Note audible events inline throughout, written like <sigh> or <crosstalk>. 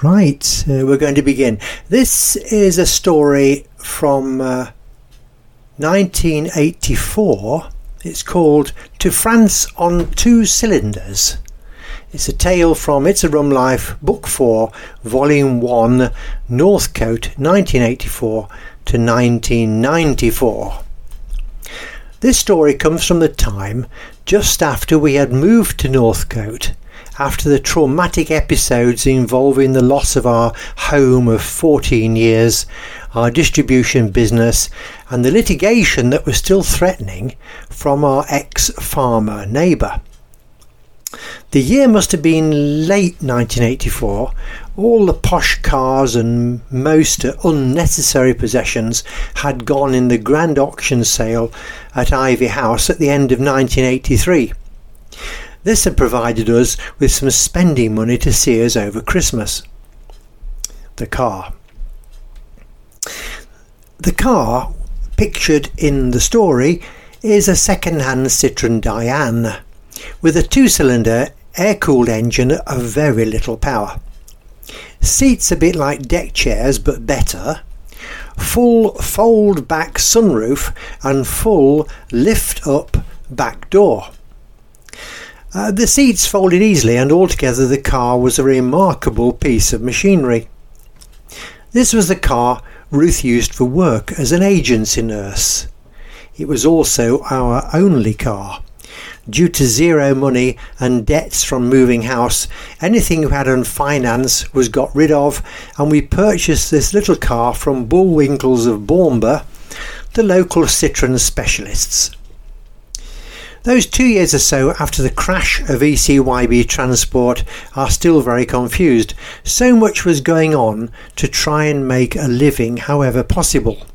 Right, uh, we're going to begin. This is a story from uh, 1984. It's called To France on Two Cylinders. It's a tale from It's a Rum Life, Book 4, Volume 1, Northcote, 1984 to 1994. This story comes from the time just after we had moved to Northcote after the traumatic episodes involving the loss of our home of 14 years, our distribution business, and the litigation that was still threatening from our ex farmer neighbour. The year must have been late 1984. All the posh cars and most unnecessary possessions had gone in the grand auction sale at Ivy House at the end of 1983. This had provided us with some spending money to see us over Christmas. The car. The car, pictured in the story, is a second-hand Citroën Dyane with a two-cylinder air-cooled engine of very little power. Seats a bit like deck chairs but better. Full fold back sunroof and full lift up back door. Uh, the seats folded easily, and altogether the car was a remarkable piece of machinery. This was the car Ruth used for work as an agency nurse. It was also our only car. Due to zero money and debts from moving house, anything we had on finance was got rid of, and we purchased this little car from Bullwinkles of Bournemouth, the local Citroën specialists. Those two years or so after the crash of ECYB transport are still very confused. So much was going on to try and make a living however possible.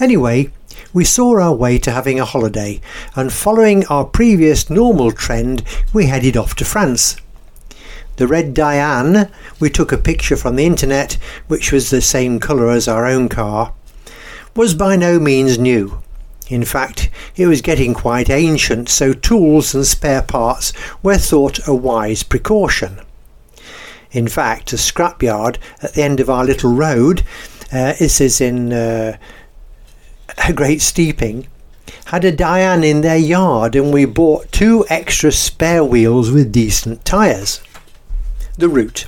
Anyway, we saw our way to having a holiday, and following our previous normal trend, we headed off to France. The red Dyane, we took a picture from the internet, which was the same colour as our own car, was by no means new. In fact, it was getting quite ancient, so tools and spare parts were thought a wise precaution. In fact, a scrapyard at the end of our little road, uh, this is in uh, <laughs> a Great Steeping, had a Dyane in their yard and we bought two extra spare wheels with decent tyres. The route.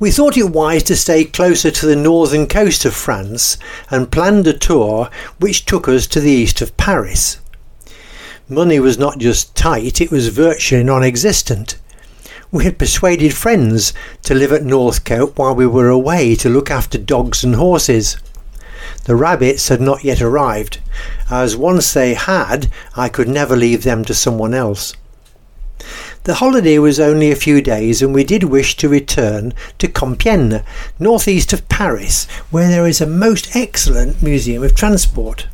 We thought it wise to stay closer to the northern coast of France and planned a tour which took us to the east of Paris. Money was not just tight, it was virtually non existent. We had persuaded friends to live at Northcote while we were away to look after dogs and horses. The rabbits had not yet arrived, as once they had, I could never leave them to someone else. The holiday was only a few days, and we did wish to return to Compiègne, northeast of Paris, where there is a most excellent museum of transport.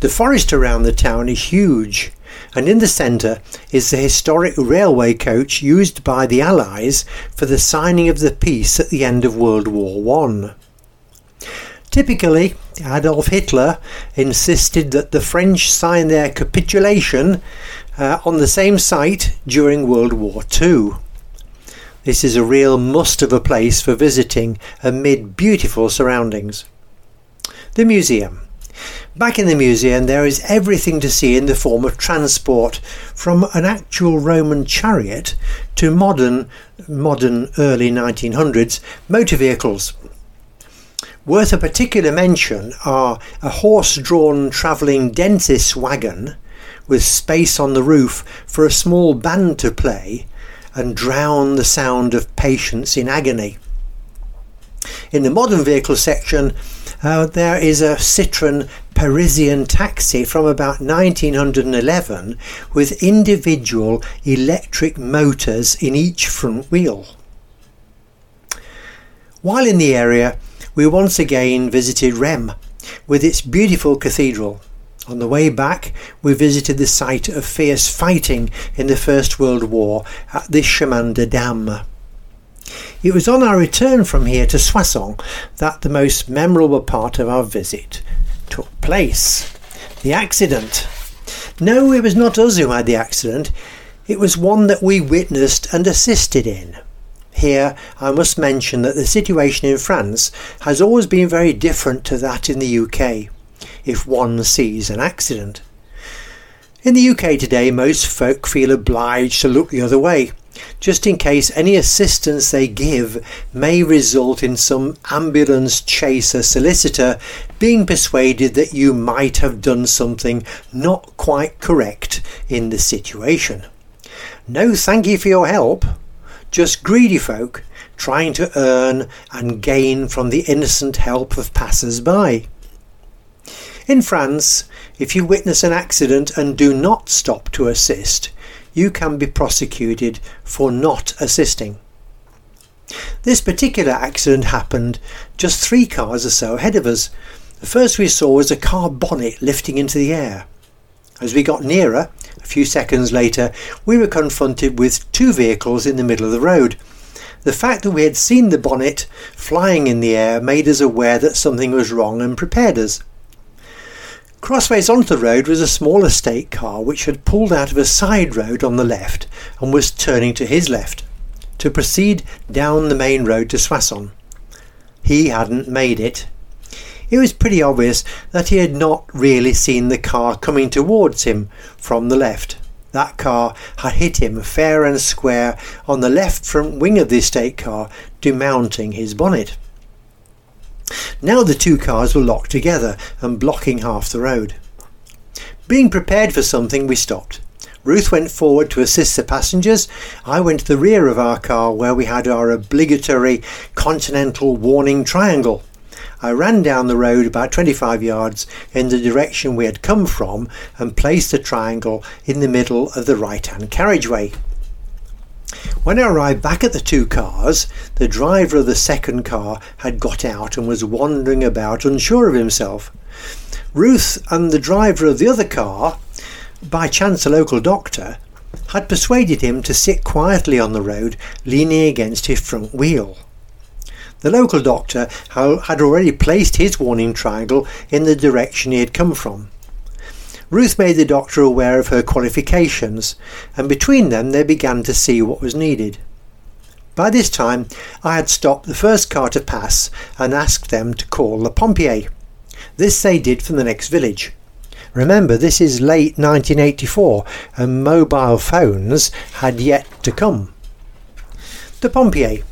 The forest around the town is huge, and in the centre is the historic railway coach used by the Allies for the signing of the peace at the end of World War One. Typically, Adolf Hitler insisted that the French sign their capitulation uh, on the same site during World War II. This is a real must of a place for visiting amid beautiful surroundings. The museum. Back in the museum, there is everything to see in the form of transport, from an actual Roman chariot to modern, modern early 1900s motor vehicles. Worth a particular mention are a horse drawn travelling dentist's wagon with space on the roof for a small band to play and drown the sound of patients in agony. In the modern vehicle section, uh, there is a Citroën Parisian taxi from about 1911 with individual electric motors in each front wheel. While in the area, we once again visited Rheims with its beautiful cathedral. On the way back, we visited the site of fierce fighting in the First World War at the Chemin des Dames. It was on our return from here to Soissons that the most memorable part of our visit took place. The accident. No, it was not us who had the accident. It was one that we witnessed and assisted in. Here, I must mention that the situation in France has always been very different to that in the UK, if one sees an accident. In the UK today, most folk feel obliged to look the other way, just in case any assistance they give may result in some ambulance chaser solicitor being persuaded that you might have done something not quite correct in the situation. No thank you for your help, just greedy folk trying to earn and gain from the innocent help of passers by. In France, if you witness an accident and do not stop to assist, you can be prosecuted for not assisting. This particular accident happened just three cars or so ahead of us. The first we saw was a car bonnet lifting into the air. As we got nearer, a few seconds later, we were confronted with two vehicles in the middle of the road. The fact that we had seen the bonnet flying in the air made us aware that something was wrong and prepared us. Crossways onto the road was a small estate car which had pulled out of a side road on the left and was turning to his left to proceed down the main road to Soissons. He hadn't made it it was pretty obvious that he had not really seen the car coming towards him from the left. That car had hit him fair and square on the left front wing of the estate car, demounting his bonnet. Now the two cars were locked together and blocking half the road. Being prepared for something, we stopped. Ruth went forward to assist the passengers. I went to the rear of our car where we had our obligatory continental warning triangle. I ran down the road about 25 yards in the direction we had come from and placed the triangle in the middle of the right hand carriageway. When I arrived back at the two cars, the driver of the second car had got out and was wandering about unsure of himself. Ruth and the driver of the other car, by chance a local doctor, had persuaded him to sit quietly on the road, leaning against his front wheel. The local doctor had already placed his warning triangle in the direction he had come from. Ruth made the doctor aware of her qualifications, and between them they began to see what was needed. By this time, I had stopped the first car to pass and asked them to call the pompier. This they did from the next village. Remember, this is late 1984 and mobile phones had yet to come. The pompier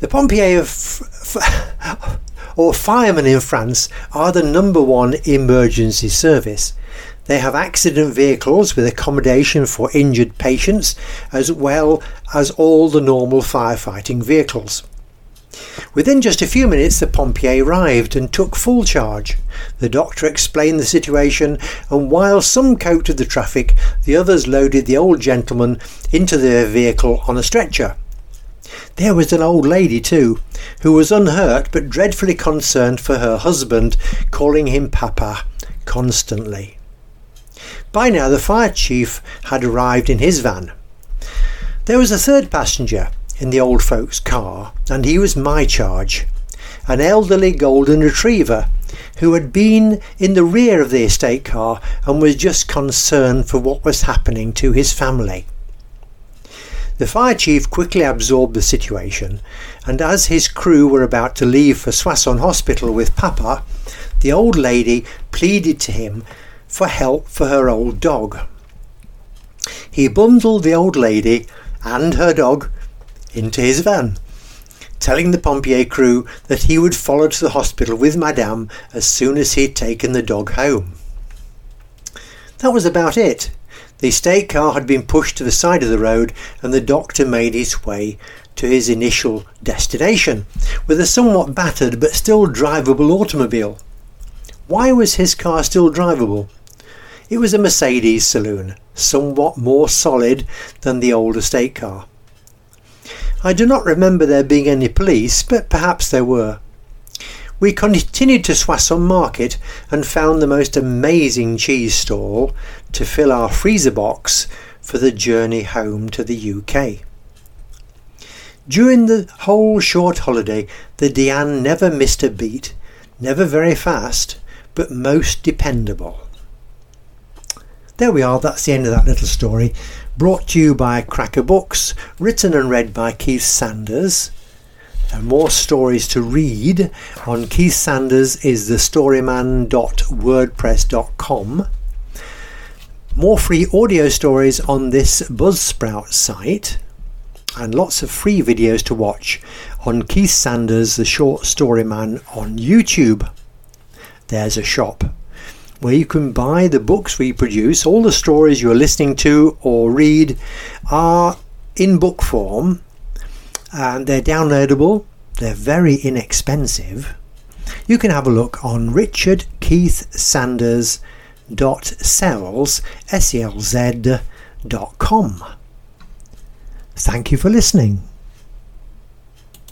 the pompiers <laughs> or firemen in France are the number one emergency service. They have accident vehicles with accommodation for injured patients as well as all the normal firefighting vehicles. Within just a few minutes, the pompier arrived and took full charge. The doctor explained the situation, and while some coped with the traffic, the others loaded the old gentleman into their vehicle on a stretcher. There was an old lady, too, who was unhurt but dreadfully concerned for her husband, calling him Papa constantly. By now, the fire chief had arrived in his van. There was a third passenger in the old folks' car, and he was my charge an elderly golden retriever who had been in the rear of the estate car and was just concerned for what was happening to his family. The fire chief quickly absorbed the situation, and as his crew were about to leave for Soissons Hospital with Papa, the old lady pleaded to him for help for her old dog. He bundled the old lady and her dog into his van, telling the pompier crew that he would follow to the hospital with Madame as soon as he had taken the dog home. That was about it. The estate car had been pushed to the side of the road, and the doctor made his way to his initial destination with a somewhat battered but still drivable automobile. Why was his car still drivable? It was a Mercedes saloon, somewhat more solid than the old estate car. I do not remember there being any police, but perhaps there were. We continued to Soissons Market and found the most amazing cheese stall to fill our freezer box for the journey home to the UK. During the whole short holiday, the Dyane never missed a beat, never very fast, but most dependable. There we are, that's the end of that little story. Brought to you by Cracker Books, written and read by Keith Sanders. And more stories to read on Keith Sanders is the thestoryman.wordpress.com. More free audio stories on this Buzzsprout site and lots of free videos to watch on Keith Sanders, the short story man on YouTube. There's a shop where you can buy the books we produce. All the stories you're listening to or read are in book form and they're downloadable. They're very inexpensive. You can have a look on richardkeithsanders.selz, S-E-L-Z, dot com. Thank you for listening.